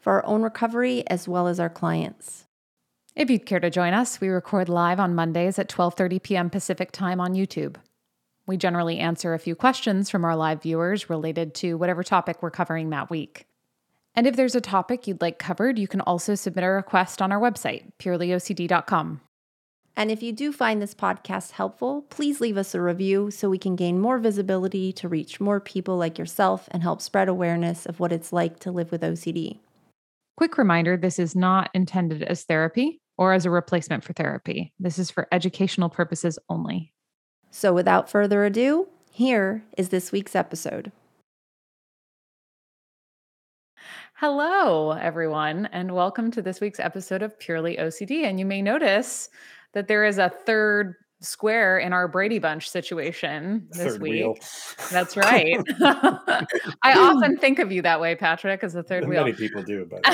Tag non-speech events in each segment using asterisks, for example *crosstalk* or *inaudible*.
for our own recovery as well as our clients. If you'd care to join us, we record live on Mondays at 12:30 p.m. Pacific Time on YouTube. We generally answer a few questions from our live viewers related to whatever topic we're covering that week. And if there's a topic you'd like covered, you can also submit a request on our website, purelyocd.com. And if you do find this podcast helpful, please leave us a review so we can gain more visibility to reach more people like yourself and help spread awareness of what it's like to live with OCD. Quick reminder this is not intended as therapy or as a replacement for therapy. This is for educational purposes only. So without further ado, here is this week's episode. Hello, everyone, and welcome to this week's episode of Purely OCD. And you may notice that there is a third square in our Brady Bunch situation this Third week. wheel. That's *laughs* right. *laughs* I often think of you that way, Patrick, as a third *laughs* wheel. Many people do, but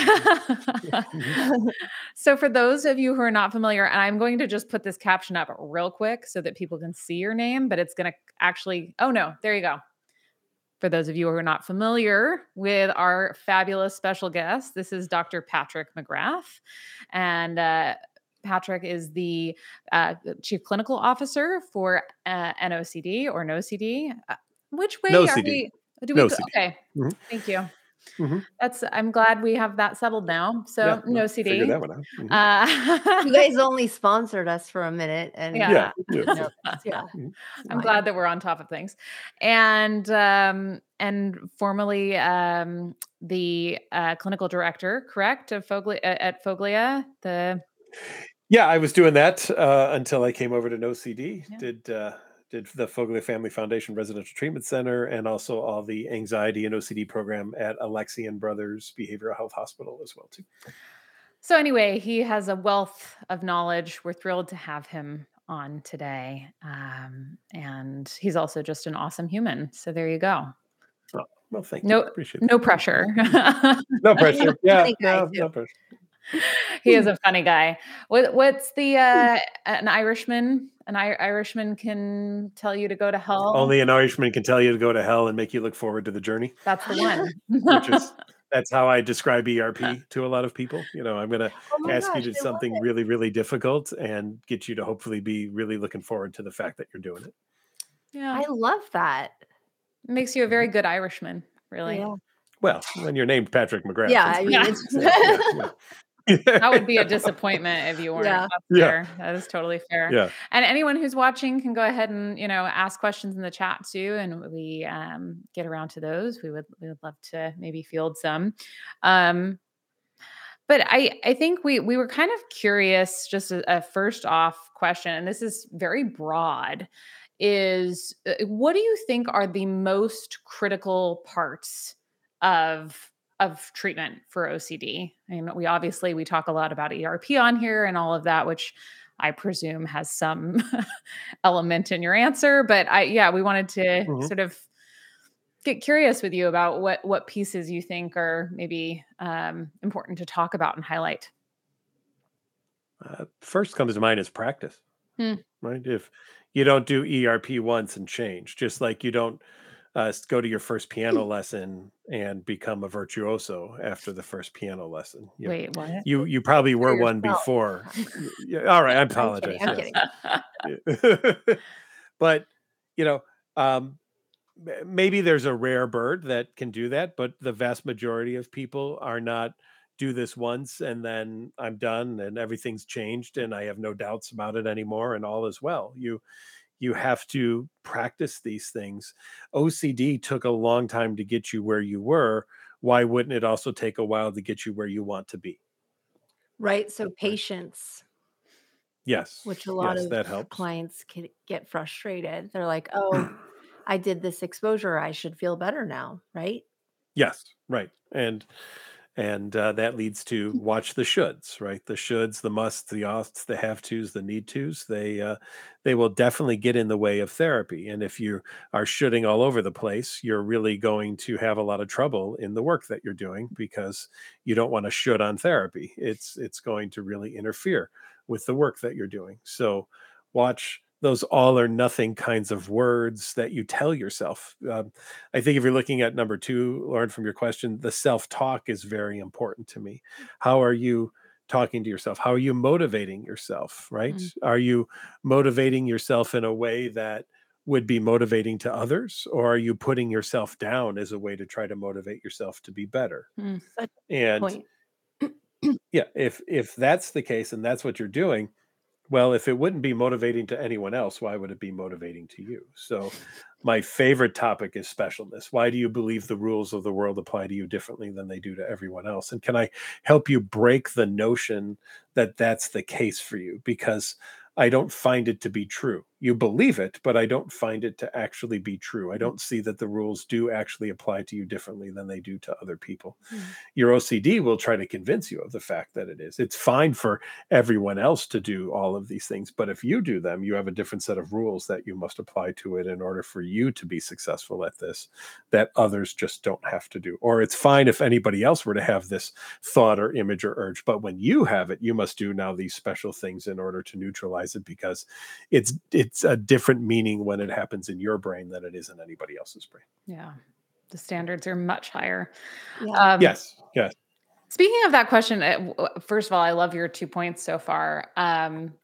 so, for those of you who are not familiar, and I'm going to just put this caption up real quick so that people can see your name, but it's going to actually, oh no, there you go. For those of you who are not familiar with our fabulous special guest, this is Dr. Patrick McGrath. And uh, Patrick is the uh, chief clinical officer for uh, NOCD or NOCD. Uh, which way are NOCD. we? Do we go? NOCD. Okay, Mhm. thank you. Mhm. That's. I'm glad we have that settled now. So Yeah, no CD. that one out. Mhm. Uh, You guys only sponsored us for a minute, and Yeah. yeah, yeah. *laughs* Yeah. Mhm. I'm glad that we're on top of things, and um, and formerly um, the uh, clinical director, correct, of Foglia uh, at Foglia. The Yeah, I was doing that uh, until I came over to NoCD. Yeah. Did uh, did the Foglia Family Foundation Residential Treatment Center and also all the anxiety and OCD program at Alexian Brothers Behavioral Health Hospital as well too. so anyway, he has a wealth of knowledge. We're thrilled to have him on today, um, and he's also just an awesome human. So there you go. Well, thank No- you. Appreciate. No pressure. No pressure. *laughs* Yeah, no, no pressure. He is hmm. a funny guy. What what's the uh hmm. an Irishman? An I- Irishman can tell you to go to hell. Only an Irishman can tell you to go to hell and make you look forward to the journey. That's the one. *laughs* Which is that's how I describe ERP to a lot of people. You know, I'm gonna Oh ask gosh, you to do something really, really difficult and get you to hopefully be really looking forward to the fact that you're doing it. yeah. I love that. makes you a mm-hmm. very good Irishman, really. Yeah, Well, when you're named Patrick McGrath. yeah. I mean, Yeah. it's yeah, yeah. *laughs* That would be a *laughs* disappointment if you weren't. Yeah. That's Yeah. That is totally fair. yeah. And anyone who's watching can go ahead and you know ask questions in the chat too, and we um, get around to those. We would we would love to maybe field some. Um, but I I think we we were kind of curious. Just a, a first off question, and this is very broad. Is uh, what do you think are the most critical parts of of treatment for OCD? I mean, we obviously we talk a lot about ERP on here and all of that, which I presume has some *laughs* element in your answer. But I, yeah, we wanted to Mhm. sort of get curious with you about what what pieces you think are maybe um, important to talk about and highlight. Uh, first comes to mind is practice. Hmm. Right. If you don't do ERP once and change, just like you don't uh, go to your first piano lesson and become a virtuoso after the first piano lesson. You, Wait, what? you you probably were one before. *laughs* All right, I I'm apologize. kidding. I'm yes. kidding. *laughs* *laughs* But you know um maybe there's a rare bird that can do that but the vast majority of people are not do this once and then i'm done and everything's changed and i have no doubts about it anymore and all is well you you have to practice these things ocd took a long time to get you where you were why wouldn't it also take a while to get you where you want to be right. So patience, yes which a lot yes, of that helps clients can get frustrated. They're like, "Oh, *clears throat* I did this exposure. I should feel better now." Right? Yes, right. And and uh, that leads to watch the shoulds right? The shoulds the musts the oughts the have tos the need tos they uh, they will definitely get in the way of therapy and if you are shoulding all over the place you're really going to have a lot of trouble in the work that you're doing because you don't want to should on therapy. It's it's going to really interfere with the work that you're doing. So watch those all or nothing kinds of words that you tell yourself. Um, I think if you're looking at number two, Lauren, from your question, the self talk is very important to me. How are you talking to yourself? How are you motivating yourself? Right? Mm. Are you motivating yourself in a way that would be motivating to others or are you putting yourself down as a way to try to motivate yourself to be better mm, and *clears throat* yeah if if that's the case and that's what you're doing well, if it wouldn't be motivating to anyone else, why would it be motivating to you? So, my favorite topic is specialness. Why do you believe the rules of the world apply to you differently than they do to everyone else? And can I help you break the notion that that's the case for you? Because I don't find it to be true. You believe it, but I don't find it to actually be true. I mm. don't see that the rules do actually apply to you differently than they do to other people. Mm. Your OCD will try to convince you of the fact that it is. It's fine for everyone else to do all of these things, but if you do them, you have a different set of rules that you must apply to it in order for you to be successful at this that others just don't have to do. Or it's fine if anybody else were to have this thought or image or urge, but when you have it, you must do now these special things in order to neutralize it because it's it's a different meaning when it happens in your brain than it is in anybody else's brain. Yeah, the standards are much higher. Yeah. Um, yes. Yes. Speaking of that question, uh, first of all, I love your two points so far. Um,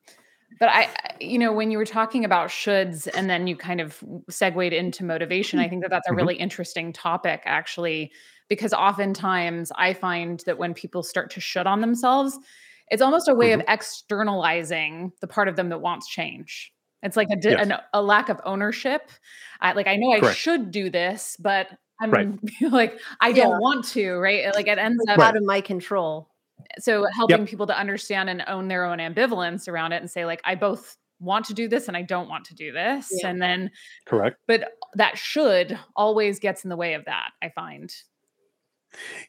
but I, you know, when you were talking about shoulds and then you kind of segued into motivation, I think that that's a mm-hmm. really interesting topic, actually, because oftentimes I find that when people start to should on themselves, it's almost a way mm-hmm. of externalizing the part of them that wants change. It's like a, yes. an, a lack of ownership. I, like I know I Correct. should do this, but I'm right. *laughs* like I don't want to. Right? Like it ends up out of my control. So helping yep. people to understand and own their own ambivalence around it, and say like I both want to do this and I don't want to do this, yeah. and then correct. But that should always gets in the way of that. I find.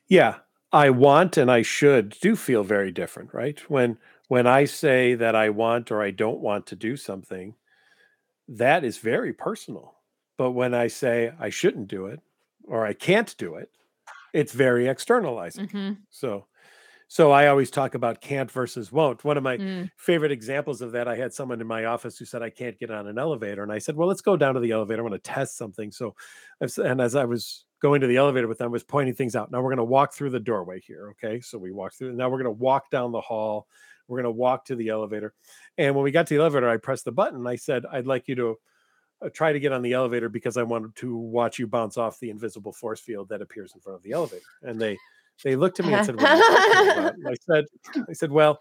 Yeah, I want and I should do feel very different, right? When when I say that I want or I don't want to do something, that is very personal. But when I say I shouldn't do it or I can't do it, it's very externalizing. Mm-hmm. So so I always talk about can't versus won't. One of my mm. favorite examples of that, I had someone in my office who said I can't get on an elevator, and I said, "Well, let's go down to the elevator. I want to test something." So, and as I was going to the elevator with them, I was pointing things out. Now we're going to walk through the doorway here. Okay, so we walk through. Now we're going to walk down the hall. We're going to walk to the elevator, and when we got to the elevator, I pressed the button. I said, "I'd like you to." Uh, try to get on the elevator because I wanted to watch you bounce off the invisible force field that appears in front of the elevator. And they they looked at me and said, "What?" *laughs* I said, I said, well,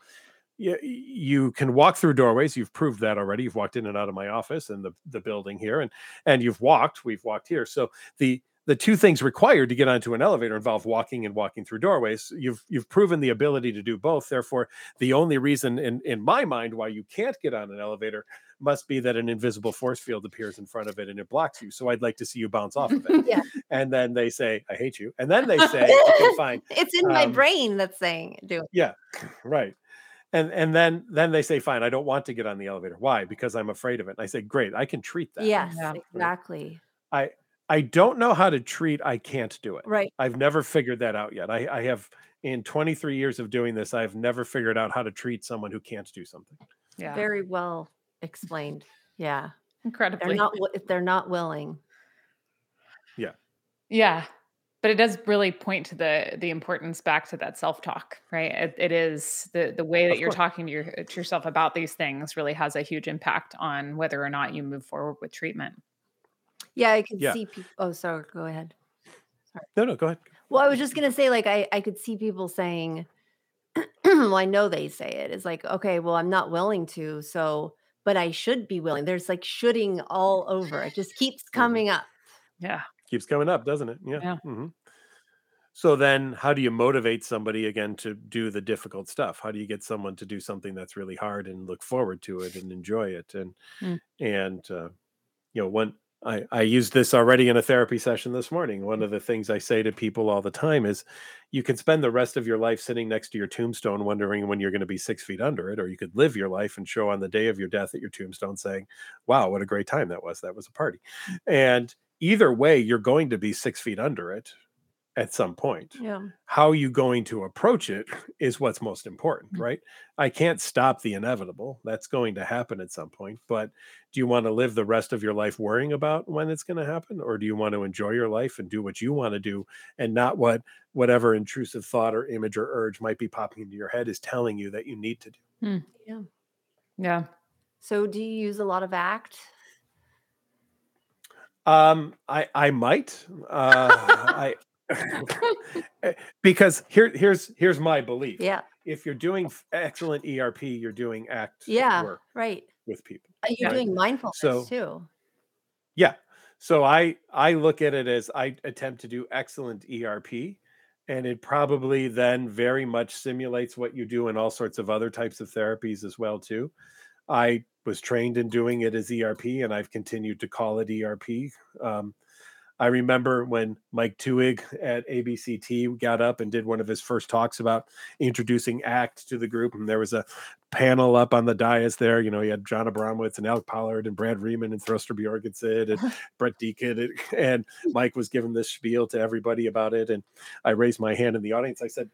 you, you can walk through doorways. You've proved that already. You've walked in and out of my office and the, the building here, and and you've walked. We've walked here. So the the two things required to get onto an elevator involve walking and walking through doorways. You've you've proven the ability to do both. Therefore, the only reason in in my mind why you can't get on an elevator must be that an invisible force field appears in front of it and it blocks you. So I'd like to see you bounce off of it. *laughs* yeah. And then they say, I hate you. And then they *laughs* say, okay, fine. It's in um, my brain that's saying do it. Yeah. *clears throat* Right. And and then then they say, fine, I don't want to get on the elevator. Why? Because I'm afraid of it. And I say, great, I can treat that. Yes, yeah. exactly. I I don't know how to treat I can't do it. Right. I've never figured that out yet. I, I have in 23 years of doing this, I've never figured out how to treat someone who can't do something. Yeah. Very well explained. Yeah. Incredibly. They're not if they're not willing. Yeah. Yeah. But it does really point to the the importance back to that self-talk, right? it, it is the the way that of you're course. talking to, your, to yourself about these things really has a huge impact on whether or not you move forward with treatment. Yeah, I could yeah. see people. Oh, sorry. Go ahead. Sorry. No, no, go ahead. Well, I was just gonna say, like, I I could see people saying, *clears throat* well, I know they say it. It's like, okay, well, I'm not willing to, so but I should be willing. There's like shoulding all over. It just keeps mm-hmm. coming up. Yeah. Keeps coming up, doesn't it? Yeah. yeah. Mm-hmm. So then how do you motivate somebody again to do the difficult stuff? How do you get someone to do something that's really hard and look forward to it and enjoy it? And mm. and uh, you know, one I, I used this already in a therapy session this morning. One mm. of the things I say to people all the time is you can spend the rest of your life sitting next to your tombstone wondering when you're going to be six feet under it, or you could live your life and show on the day of your death at your tombstone saying, Wow, what a great time that was. That was a party. And either way, you're going to be six feet under it at some point. Yeah. How you going to approach it *laughs* is what's most important, Mm. right? I can't stop the inevitable. That's going to happen at some point. But do you want to live the rest of your life worrying about when it's going to happen? Or do you want to enjoy your life and do what you want to do and not what whatever intrusive thought or image or urge might be popping into your head is telling you that you need to do? Yeah. Yeah. So do you use a lot of ACT? Um, I I might. Uh I *laughs* because here here's here's my belief. Yeah. If you're doing excellent ERP, you're doing act Yeah. work Right. with people. Are you Yeah. doing mindfulness So- too? Yeah. So I I look at it as I attempt to do excellent ERP and it probably then very much simulates what you do in all sorts of other types of therapies as well too. I was trained in doing it as ERP and I've continued to call it ERP. Um, I remember when Mike Twohig at ABCT got up and did one of his first talks about introducing ACT to the group, and there was a panel up on the dais there. You know, he had Jon Abramowitz and Alec Pollard and Brad Riemann and Thröstur Björgvinsson and *laughs* Brett Deacon, *laughs* and Mike was giving this spiel to everybody about it. And I raised my hand in the audience. I said,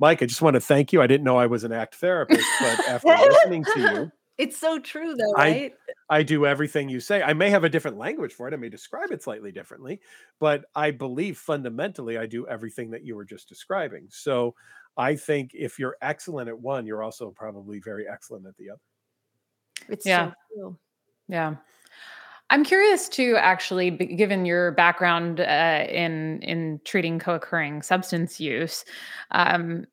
Mike, I just want to thank you. I didn't know I was an ACT therapist, but after *laughs* listening to you, It's so true though, I- right? I do everything you say. I may have a different language for it. I may describe it slightly differently, but I believe fundamentally I do everything that you were just describing. So I think if you're excellent at one, you're also probably very excellent at the other. It's Yeah. so true. Yeah. I'm curious too, actually, given your background uh, in in treating co-occurring substance use, um,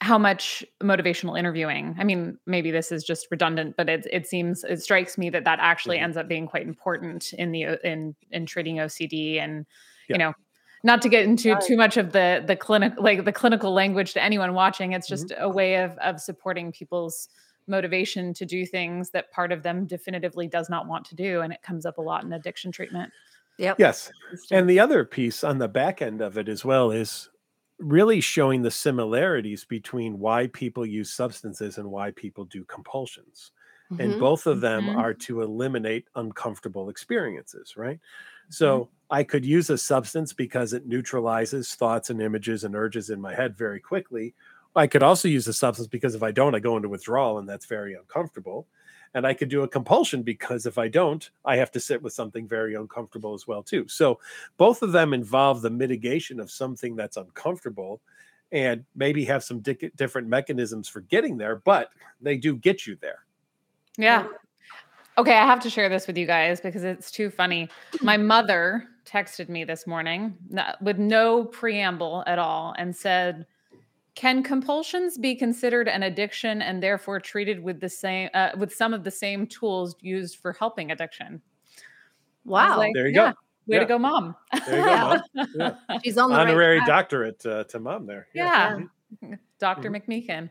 how much motivational interviewing? I mean, maybe this is just redundant, but it it seems it strikes me that that actually Mhm. ends up being quite important in the in in treating OCD, and Yeah. you know, not to get into Right. too much of the the clinic like the clinical language to anyone watching. It's Mhm. just a way of of supporting people's motivation to do things that part of them definitively does not want to do and it comes up a lot in addiction treatment Yep. Yes. And the other piece on the back end of it as well is really showing the similarities between why people use substances and why people do compulsions. and Mhm. both of them Mhm. are to eliminate uncomfortable experiences right so i could use a substance because it neutralizes thoughts and images and urges in my head very quickly i could also use a substance because if i don't i go into withdrawal and that's very uncomfortable and i could do a compulsion because if i don't i have to sit with something very uncomfortable as well too. So both of them involve the mitigation of something that's uncomfortable and maybe have some dic- different mechanisms for getting there but they do get you there. Yeah. Okay i have to share this with you guys because it's too funny. My mother texted me this morning with no preamble at all and said can compulsions be considered an addiction and therefore treated with the same uh, with some of the same tools used for helping addiction Wow. like, There you yeah, go. way Yeah. to go mom There you go, Mom. *laughs* Yeah. She's on the honorary track. doctorate uh, to mom there. Yeah. Mhm. Dr. Mhm. McMeekin. There you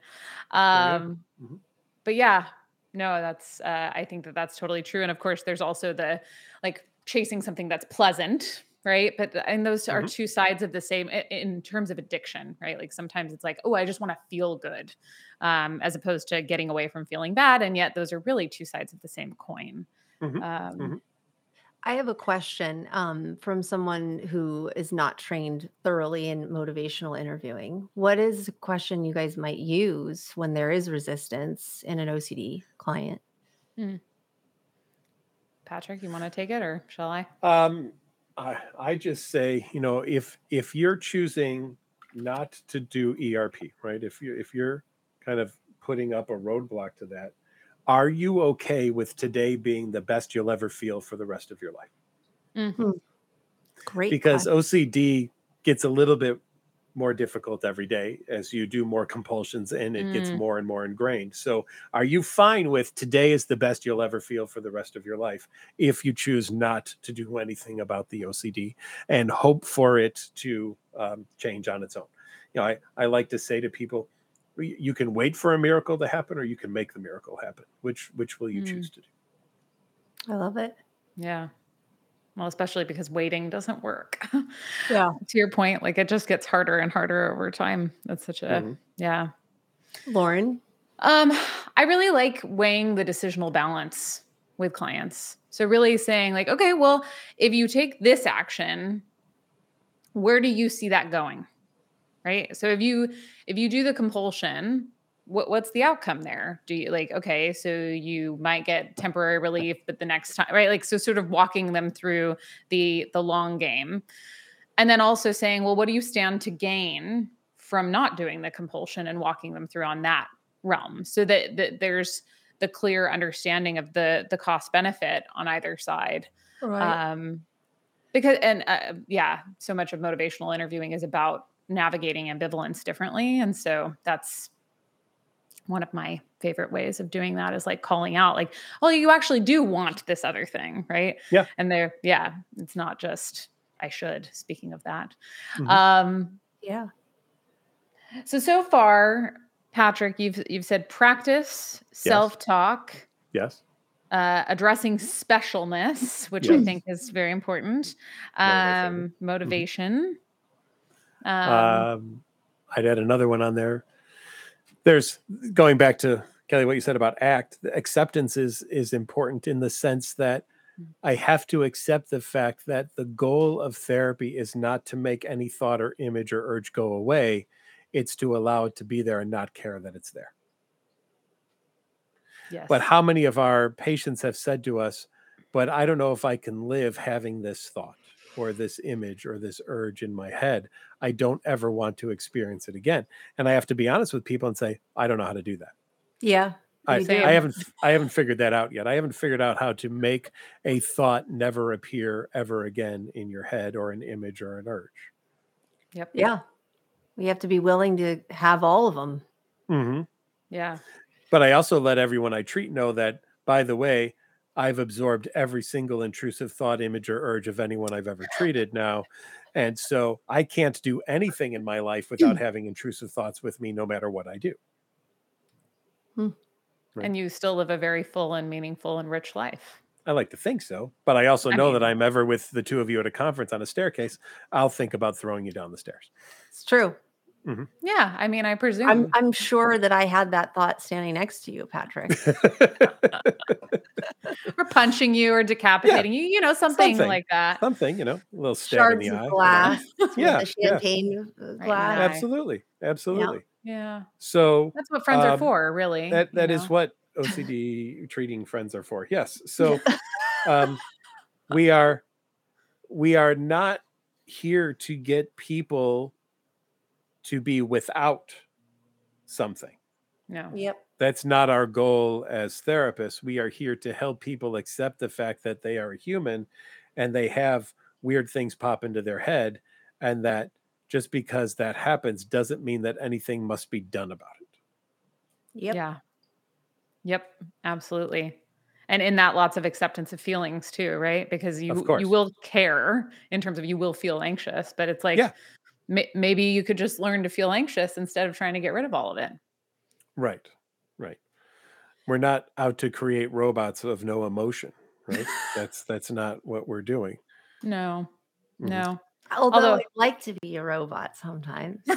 go. Um, Mhm. But yeah, no, that's, uh, I think that that's totally true. And of course, there's also the like chasing something that's pleasant, right? But, and those are Mhm. two sides of the same in terms of addiction, right? Like sometimes it's like, oh, I just want to feel good, um, as opposed to getting away from feeling bad. And yet those are really two sides of the same coin. Mhm. Um, Mhm. I have a question um, from someone who is not trained thoroughly in motivational interviewing. What is a question you guys might use when there is resistance in an OCD client? Patrick, you want to take it or shall I? Um, I, I just say, you know, if if you're choosing not to do ERP, right? If you if you're kind of putting up a roadblock to that, are you okay with today being the best you'll ever feel for the rest of your life? Mm-hmm. Great. because question. OCD gets a little bit more difficult every day as you do more compulsions and it gets Mm. more and more ingrained. So, are you fine with today is the best you'll ever feel for the rest of your life if you choose not to do anything about the OCD and hope for it to um, change on its own? You know, I, I like to say to people, you can wait for a miracle to happen or you can make the miracle happen. Which which will you Mm. choose to do? I love it. Yeah. Well, especially because waiting doesn't work. Yeah. *laughs* to your point, like it just gets harder and harder over time. That's such a Mhm. yeah. Lauren. Um, I really like weighing the decisional balance with clients. So really saying like, okay, well, if you take this action, where do you see that going? Right? So if you if you do the compulsion, what what's the outcome there? Do you like okay, so you might get temporary relief, but the next time, right? Like so sort of walking them through the the long game. And then also saying, well, what do you stand to gain from not doing the compulsion and walking them through on that realm so that, that there's the clear understanding of the the cost benefit on either side Right. um because and uh, yeah so much of motivational interviewing is about navigating ambivalence differently and so that's one of my favorite ways of doing that is like calling out like oh you actually do want this other thing right Yeah. and they're yeah it's not just i should speaking of that Mhm. um yeah. so so far, Patrick, you've you've said practice, self-talk, Yes. uh, addressing specialness, which I think is very important. One of my favorite. Um, motivation. Um, Um, I'd add another one on there. There's going back to Kelly, what you said about act. the Acceptance is is important in the sense that I have to accept the fact that the goal of therapy is not to make any thought or image or urge go away. It's to allow it to be there and not care that it's there. yes. But how many of our patients have said to us, but I don't know if I can live having this thought or this image or this urge in my head. I don't ever want to experience it again. And I have to be honest with people and say, I don't know how to do that. Yeah. I, I haven't I haven't figured that out yet. I haven't figured out how to make a thought never appear ever again in your head or an image or an urge. Yep. Yeah. We have to be willing to have all of them. hmm Yeah. But I also let everyone I treat know that, by the way, I've absorbed every single intrusive thought, image, or urge of anyone I've ever *laughs* treated now. And so I can't do anything in my life without *clears throat* having intrusive thoughts with me, no matter what I do. Hmm. Right. And you still live a very full and meaningful and rich life. I like to think so, but I also I know mean- that I'm ever with the two of you at a conference on a staircase. I'll think about throwing you down the stairs. It's true. Yeah. I mean, I presume. I'm I'm sure that I had that thought standing next to you, Patrick. *laughs* or punching you or decapitating you, you know, something, Something. like that. Something, you know, a little stab Shards in the of eye. you know. glass. *laughs* Yeah, the yeah. champagne uh, glass. eye. Absolutely, absolutely. Yeah. So That's what friends are Um, for, really. that you that is know? what *laughs* OCD treating friends are for. Yes. So um, we are we are not here to get people to be without something. No. Yep. That's not our goal as therapists. We are here to help people accept the fact that they are human and they have weird things pop into their head and that just because that happens doesn't mean that anything must be done about it. Yep. Yeah. Yep. Absolutely. And in that, lots of acceptance of feelings too, right? Because you you will care in terms of you will feel anxious, but it's like Yeah. May- maybe you could just learn to feel anxious instead of trying to get rid of all of it. Right. Right. We're not out to create robots of no emotion, right? *laughs* that's that's not what we're doing. No. Mhm. No. Although, Although- I'd like to be a robot sometimes. *laughs*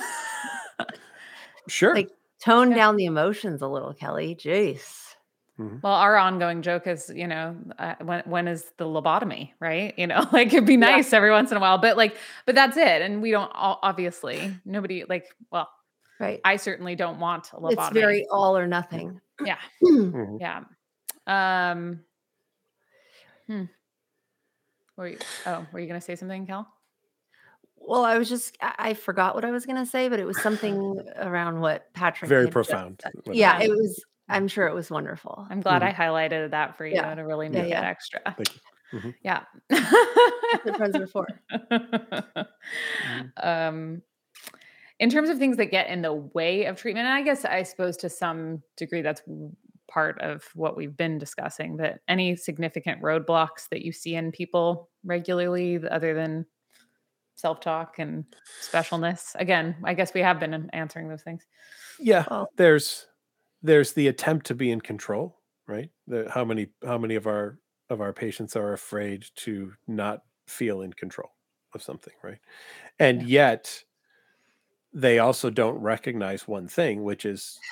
Sure. Like, Tone Yeah. down the emotions a little, Kelly. Jeez. Well, our ongoing joke is, you know, uh, when when is the lobotomy, right? You know, *laughs* like it'd be Yeah. nice every once in a while, but like, but that's it. And we don't all, obviously nobody like. Well, Right. I certainly don't want a lobotomy. It's very all or nothing. yeah, *clears throat* Mhm. yeah. Um. Hmm. Were you, oh, were you going to say something, Kel? well, I was just, I, I forgot what I was going to say, but it was something *sighs* around what Patrick Very profound. Yeah, it was, I'm sure it was wonderful. I'm glad Mhm. I highlighted that for you Yeah. to really Yeah, make it extra. Thank you. Mhm. *laughs* Yeah. That's what friends are for. *laughs* um, in terms of things that get in the way of treatment, and I guess I suppose to some degree that's part of what we've been discussing, but any significant roadblocks that you see in people regularly other than self-talk and specialness again i guess we have been answering those things Yeah. Well- There's there's the attempt to be in control, right? The, how many how many of our of our patients are afraid to not feel in control of something, right? And yet they also don't recognize one thing, which is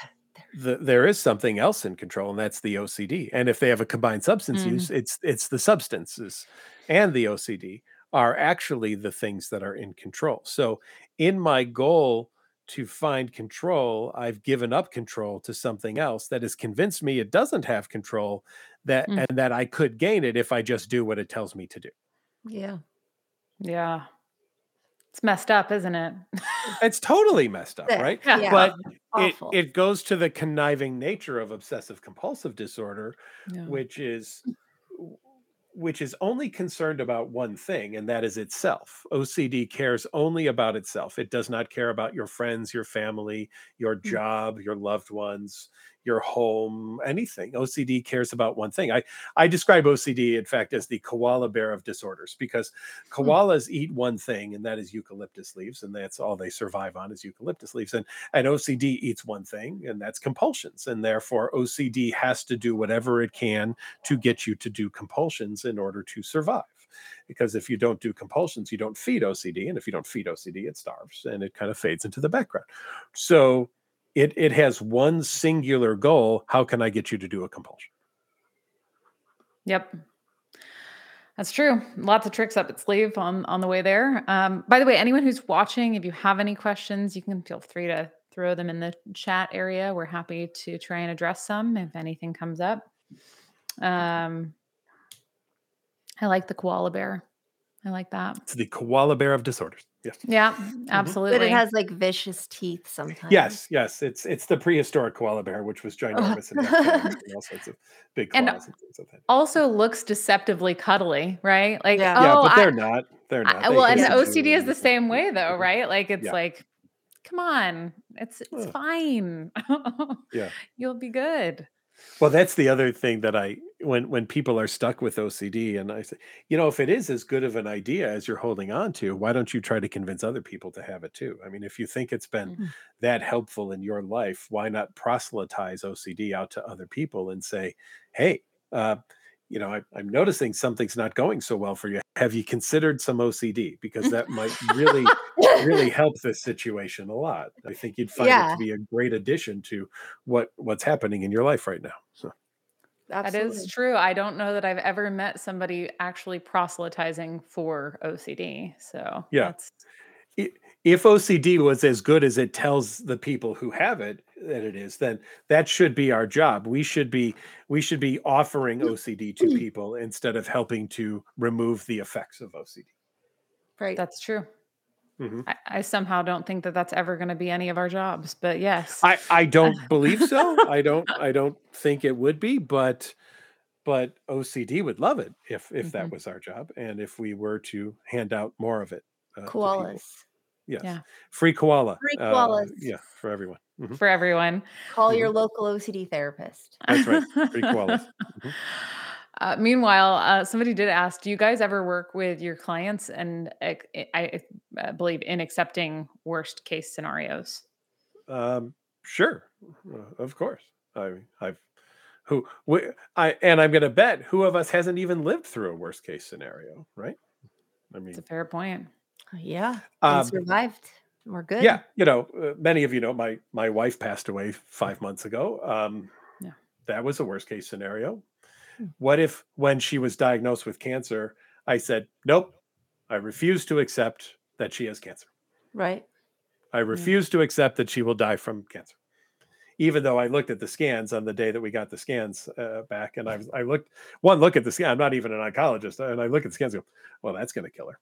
the, there is something else in control, and that's the OCD. And if they have a combined substance Mhm. use, it's it's the substances and the OCD are actually the things that are in control. So in my goal to find control, I've given up control to something else that has convinced me it doesn't have control that Mm. and that I could gain it if I just do what it tells me to do. Yeah. Yeah. It's messed up, isn't it? It's totally messed *laughs* up, right? yeah. But it it goes to the conniving nature of obsessive compulsive disorder Yeah. which is which is only concerned about one thing and that is itself. Ocd cares only about itself. It does not care about your friends your family your Mm. job your loved ones your home anything. Ocd cares about one thing. I i describe ocd in fact as the koala bear of disorders because hmm. koalas eat one thing and that is eucalyptus leaves and that's all they survive on is eucalyptus leaves and and ocd eats one thing and that's compulsions and therefore ocd has to do whatever it can to get you to do compulsions in order to survive because if you don't do compulsions you don't feed ocd and if you don't feed ocd it starves and it kind of fades into the background. So it it has one singular goal how can i get you to do a compulsion Yep. That's true. Lots of tricks up its sleeve on on the way there. Um, by the way, anyone who's watching, if you have any questions, you can feel free to throw them in the chat area. We're happy to try and address some if anything comes up. Um, I like the koala bear. I like that. it's the koala bear of disorders yes Yeah, mm-hmm. absolutely. But it has like vicious teeth sometimes. yes yes it's it's the prehistoric koala bear which was *laughs* uh-huh. ginormous and had and all sorts of big And- claws and things like that also looks deceptively cuddly, right? Like, Yeah. yeah oh, but they're not they're I- not They well, and the OCD is the same way, though, *laughs* right? Like, it's Yeah. like, come on, it's it's Yeah. fine. *laughs* Yeah. you'll be good. Well, that's the other thing that I when when people are stuck with OCD and I say, you know, if it is as good of an idea as you're holding on to, why don't you try to convince other people to have it too? I mean, if you think it's been Mhm. that helpful in your life, why not proselytize OCD out to other people and say, hey, uh, you know, I, I'm noticing something's not going so well for you. Have you considered some OCD? Because that might really really *laughs* help this situation a lot. I think you'd find it to be a great addition to what what's happening in your life right now. So That Absolutely. is true. I don't know that I've ever met somebody actually proselytizing for OCD. So Yeah. that's if OCD was as good as it tells the people who have it that it is, then that should be our job. We should be we should be offering OCD to *clears throat* people instead of helping to remove the effects of OCD. right. that's true. Mhm. I, I somehow don't think that that's ever going to be any of our jobs, but yes. I I don't *laughs* believe so. I don't I don't think it would be, but but OCD would love it if if that Mhm. was our job and if we were to hand out more of it. uh, to. Koalas. Yes. Yeah. Free koala. Free uh, yeah, for everyone. Mhm. for everyone. Call your local OCD therapist. That's right. Free *laughs* koalas. Uh, meanwhile, uh, somebody did ask, do you guys ever work with your clients and ac- I, I uh, believe in accepting worst case scenarios? Um, sure, uh, of course. I I've who we, I and I'm going to bet who of us hasn't even lived through a worst case scenario, right? I mean, It's a fair point. Yeah. um, and survived. We're good. yeah, you know, uh, many of you know my my wife passed away five months ago. Um, Yeah. that was a worst case scenario. What if, when she was diagnosed with cancer, I said, "Nope, I refuse to accept that she has cancer. Right. I refuse to accept that she will die from cancer." Even though I looked at the scans on the day that we got the scans uh, back, and I was, I looked one look at the scan. I'm not even an oncologist, and I look at the scans. And go, well, that's going to kill her.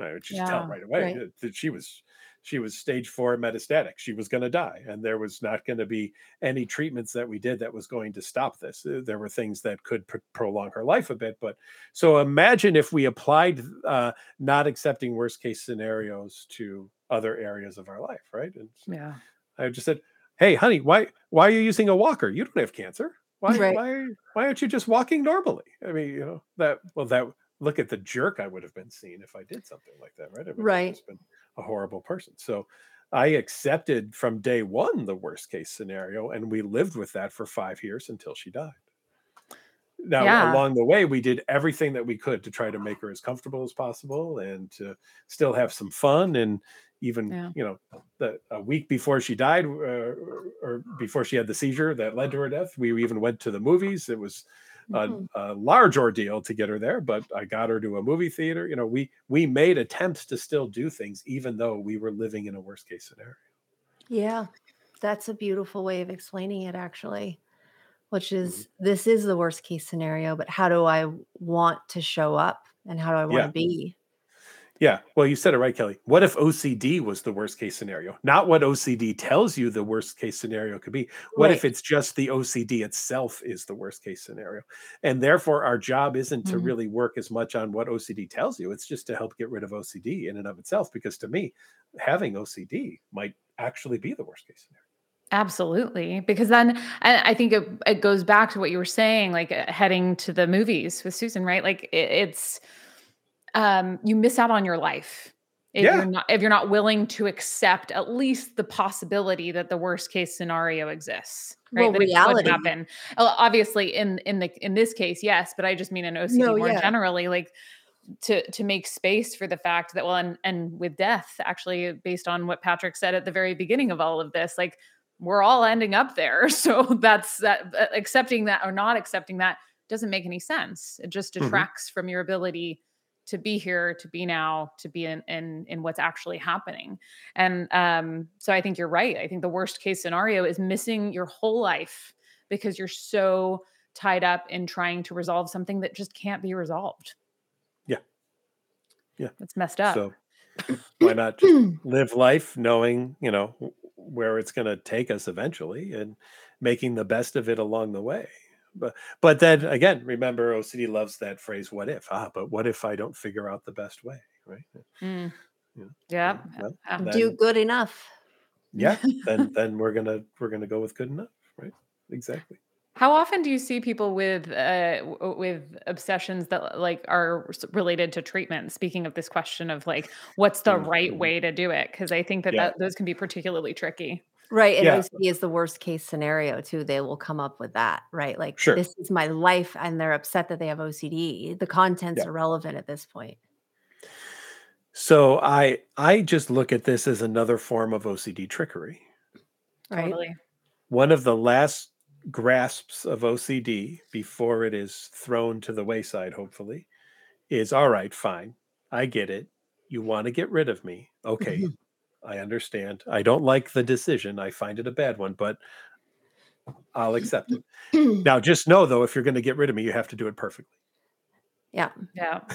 I would just tell Yeah, right away right. that she was she was stage four metastatic. She was going to die, and there was not going to be any treatments that we did that was going to stop this. There were things that could pr- prolong her life a bit, but so imagine if we applied uh, not accepting worst case scenarios to other areas of our life, right? And Yeah. I just said, "Hey, honey, why why are you using a walker? You don't have cancer. Why Right. why why aren't you just walking normally? I mean, you know that well that look at the jerk I would have been seen if I did something like that, right? I Right. been a horrible person. So I accepted from day one the worst case scenario, and we lived with that for five years until she died. Now, Yeah. along the way, we did everything that we could to try to make her as comfortable as possible and to still have some fun. And even, Yeah. you know, the, a week before she died, uh, or before she had the seizure that led to her death, we even went to the movies. It was a, Mhm. a large ordeal to get her there, but I got her to a movie theater. You know, we we made attempts to still do things, even though we were living in a worst case scenario. Yeah. That's a beautiful way of explaining it, actually, which Mm-hmm. is this is the worst case scenario, but how do I want to show up and how do I want Yeah. to be? Yeah. Well, you said it right, Kelly. What if OCD was the worst case scenario? Not what OCD tells you the worst case scenario could be. What if it's just the OCD itself is the worst case scenario? And therefore, our job isn't to Mhm. really work as much on what OCD tells you. It's just to help get rid of OCD in and of itself. Because to me, having OCD might actually be the worst case scenario. Absolutely. Because then and I think it, it goes back to what you were saying, like uh, heading to the movies with Susan, right? Like it, it's um you miss out on your life if Yeah. you're not if you're not willing to accept at least the possibility that the worst case scenario exists. Right. Well, that it could reality. happen. Obviously, in in the in this case, yes, but I just mean in OCD No, more yeah. generally, like to to make space for the fact that well and and with death actually based on what patrick said at the very beginning of all of this like we're all ending up there *laughs* so that's that uh, accepting that or not accepting that doesn't make any sense it just Mhm. detracts from your ability to be here to be now to be in in, in what's actually happening and um so i think you're right i think the worst case scenario is missing your whole life because you're so tied up in trying to resolve something that just can't be resolved Yeah. Yeah. It's messed up So why not just live life knowing, you know, where it's going to take us eventually and making the best of it along the way. But but then again, remember OCD loves that phrase what if? Ah, but what if I don't figure out the best way, right? Mm. Yeah. Yeah. Well, Uh, then- Do good enough. yeah, then *laughs* then we're going to we're going to go with good enough, right? Exactly. How often do you see people with uh, with obsessions that like are related to treatment? Speaking of this question of like, what's the right Mhm. way to do it? Because I think that, Yeah. that those can be particularly tricky. Right. And Yeah. OCD is the worst case scenario too. They will come up with that, right? Like Sure. this is my life and they're upset that they have OCD. The content's Yeah. irrelevant at this point. So I I just look at this as another form of OCD trickery. Right. Totally. one of the last grasps of OCD before it is thrown to the wayside, hopefully, is all right, fine. I get it. You want to get rid of me. Okay. Mm-hmm. I understand. I don't like the decision. I find it a bad one, but I'll *laughs* accept it. Now, just know though, if you're going to get rid of me, you have to do it perfectly. yeah. Yeah. *laughs*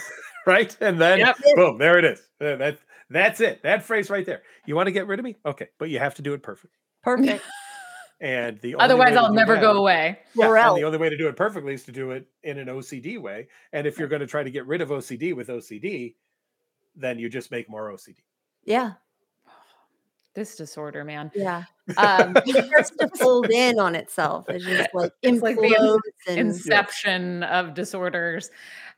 Right. And then, Yep. boom, there it is. That, that's it. That phrase right there. You want to get rid of me? Okay. But you have to do it perfectly. Perfect. *laughs* And the only Otherwise, I'll never that- go away. Yeah, and the only way to do it perfectly is to do it in an OCD way. And if you're going to try to get rid of OCD with OCD, then you just make more OCD. Yeah. This disorder, man. Yeah. Um, *laughs* It starts to fold in on itself. It's just like It's like the and inception of disorders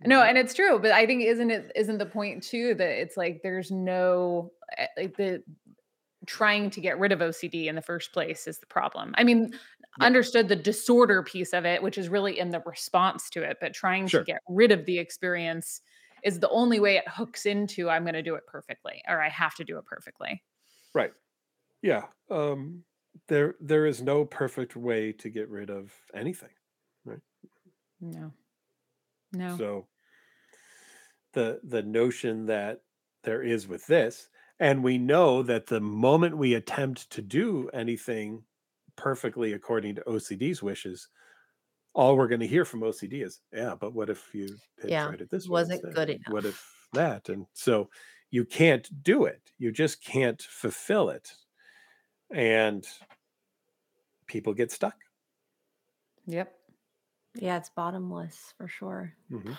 no and it's true but i think isn't it isn't the point too that it's like there's no eh, like the trying to get rid of ocd in the first place is the problem i mean Yeah. understood the disorder piece of it which is really in the response to it but trying Sure. to get rid of the experience is the only way it hooks into i'm going to do it perfectly or i have to do it perfectly Right. Yeah. Um, there, there is no perfect way to get rid of anything. Right? No no So the the notion that there is with this, and we know that the moment we attempt to do anything perfectly according to OCD's wishes, all we're going to hear from OCD is, "Yeah, but what if you Yeah, tried it this way? wasn't instead? good enough. What if that?" And so you can't do it. You just can't fulfill it, and people get stuck. yep yeah, it's bottomless for sure. Mhm.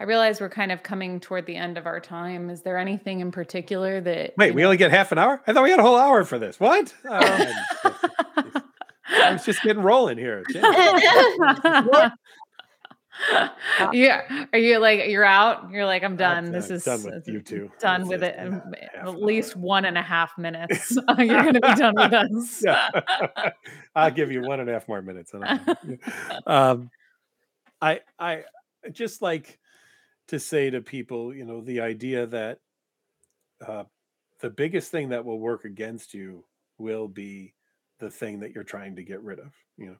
I realize we're kind of coming toward the end of our time. Is there anything in particular that Wait, we know- only get half an hour? I thought we had a whole hour for this. What? *laughs* Oh, I was just getting rolling here. *laughs* Jeez. yeah, are you like you're out? You're like I'm I'm done. This done- is done with you two. Done That's with it. it. in at least hour. one and a half minutes. *laughs* *laughs* you're gonna be done with us. *laughs* Yeah. I'll give you one and a half more minutes. I um, I I just like to say to people, you know, the idea that uh, the biggest thing that will work against you will be the thing that you're trying to get rid of. You know,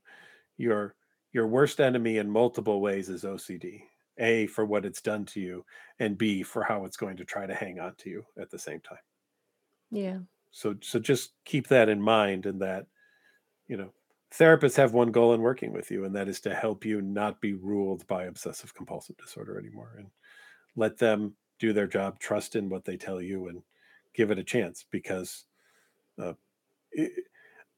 your your worst enemy in multiple ways is OCD. A for what it's done to you, and B for how it's going to try to hang on to you at the same time. Yeah. So so just keep that in mind and that you know therapists have one goal in working with you and that is to help you not be ruled by obsessive compulsive disorder anymore and let them do their job trust in what they tell you and give it a chance because uh, it,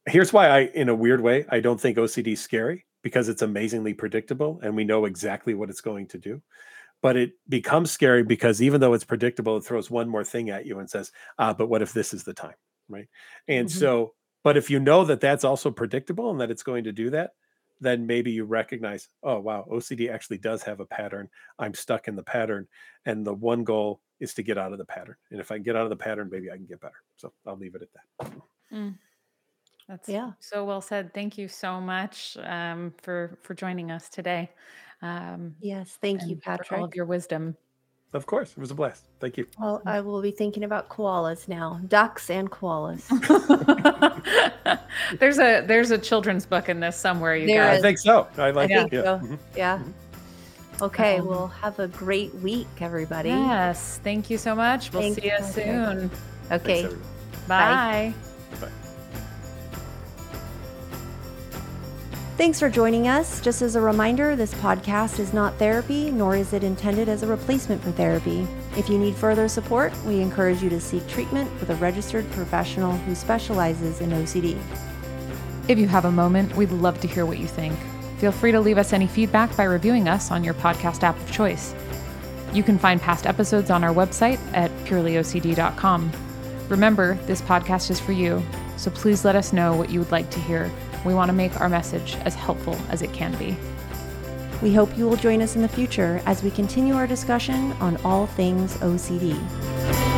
here's why i in a weird way i don't think ocd is scary because it's amazingly predictable and we know exactly what it's going to do. But it becomes scary because even though it's predictable it throws one more thing at you and says ah but what if this is the time right? And Mhm. so but if you know that that's also predictable and that it's going to do that then maybe you recognize oh wow ocd actually does have a pattern. I'm stuck in the pattern and the one goal is to get out of the pattern. And if i can get out of the pattern maybe i can get better. So i'll leave it at that That's Yeah. so well said. Thank you so much um, for for joining us today. Um, Yes. Thank you, and for all of your wisdom. of course it was a blast thank you Well, I will be thinking about koalas now, ducks and koalas. *laughs* there's a there's a children's book in this somewhere, you There i guys. is. think so i I like think it yeah so. Mhm. Yeah. Okay. Um, well, have a great week, everybody. Yes. Thank you so much. We'll Thank see you, you Patrick. soon. Thanks, Okay. everyone. Bye. Thanks for joining us. Just as a reminder, this podcast is not therapy, nor is it intended as a replacement for therapy. If you need further support, we encourage you to seek treatment with a registered professional who specializes in OCD. If you have a moment, we'd love to hear what you think. Feel free to leave us any feedback by reviewing us on your podcast app of choice. You can find past episodes on our website at purelyocd.com. Remember, this podcast is for you, so please let us know what you would like to hear. We want to make our message as helpful as it can be. We hope you will join us in the future as we continue our discussion on all things OCD.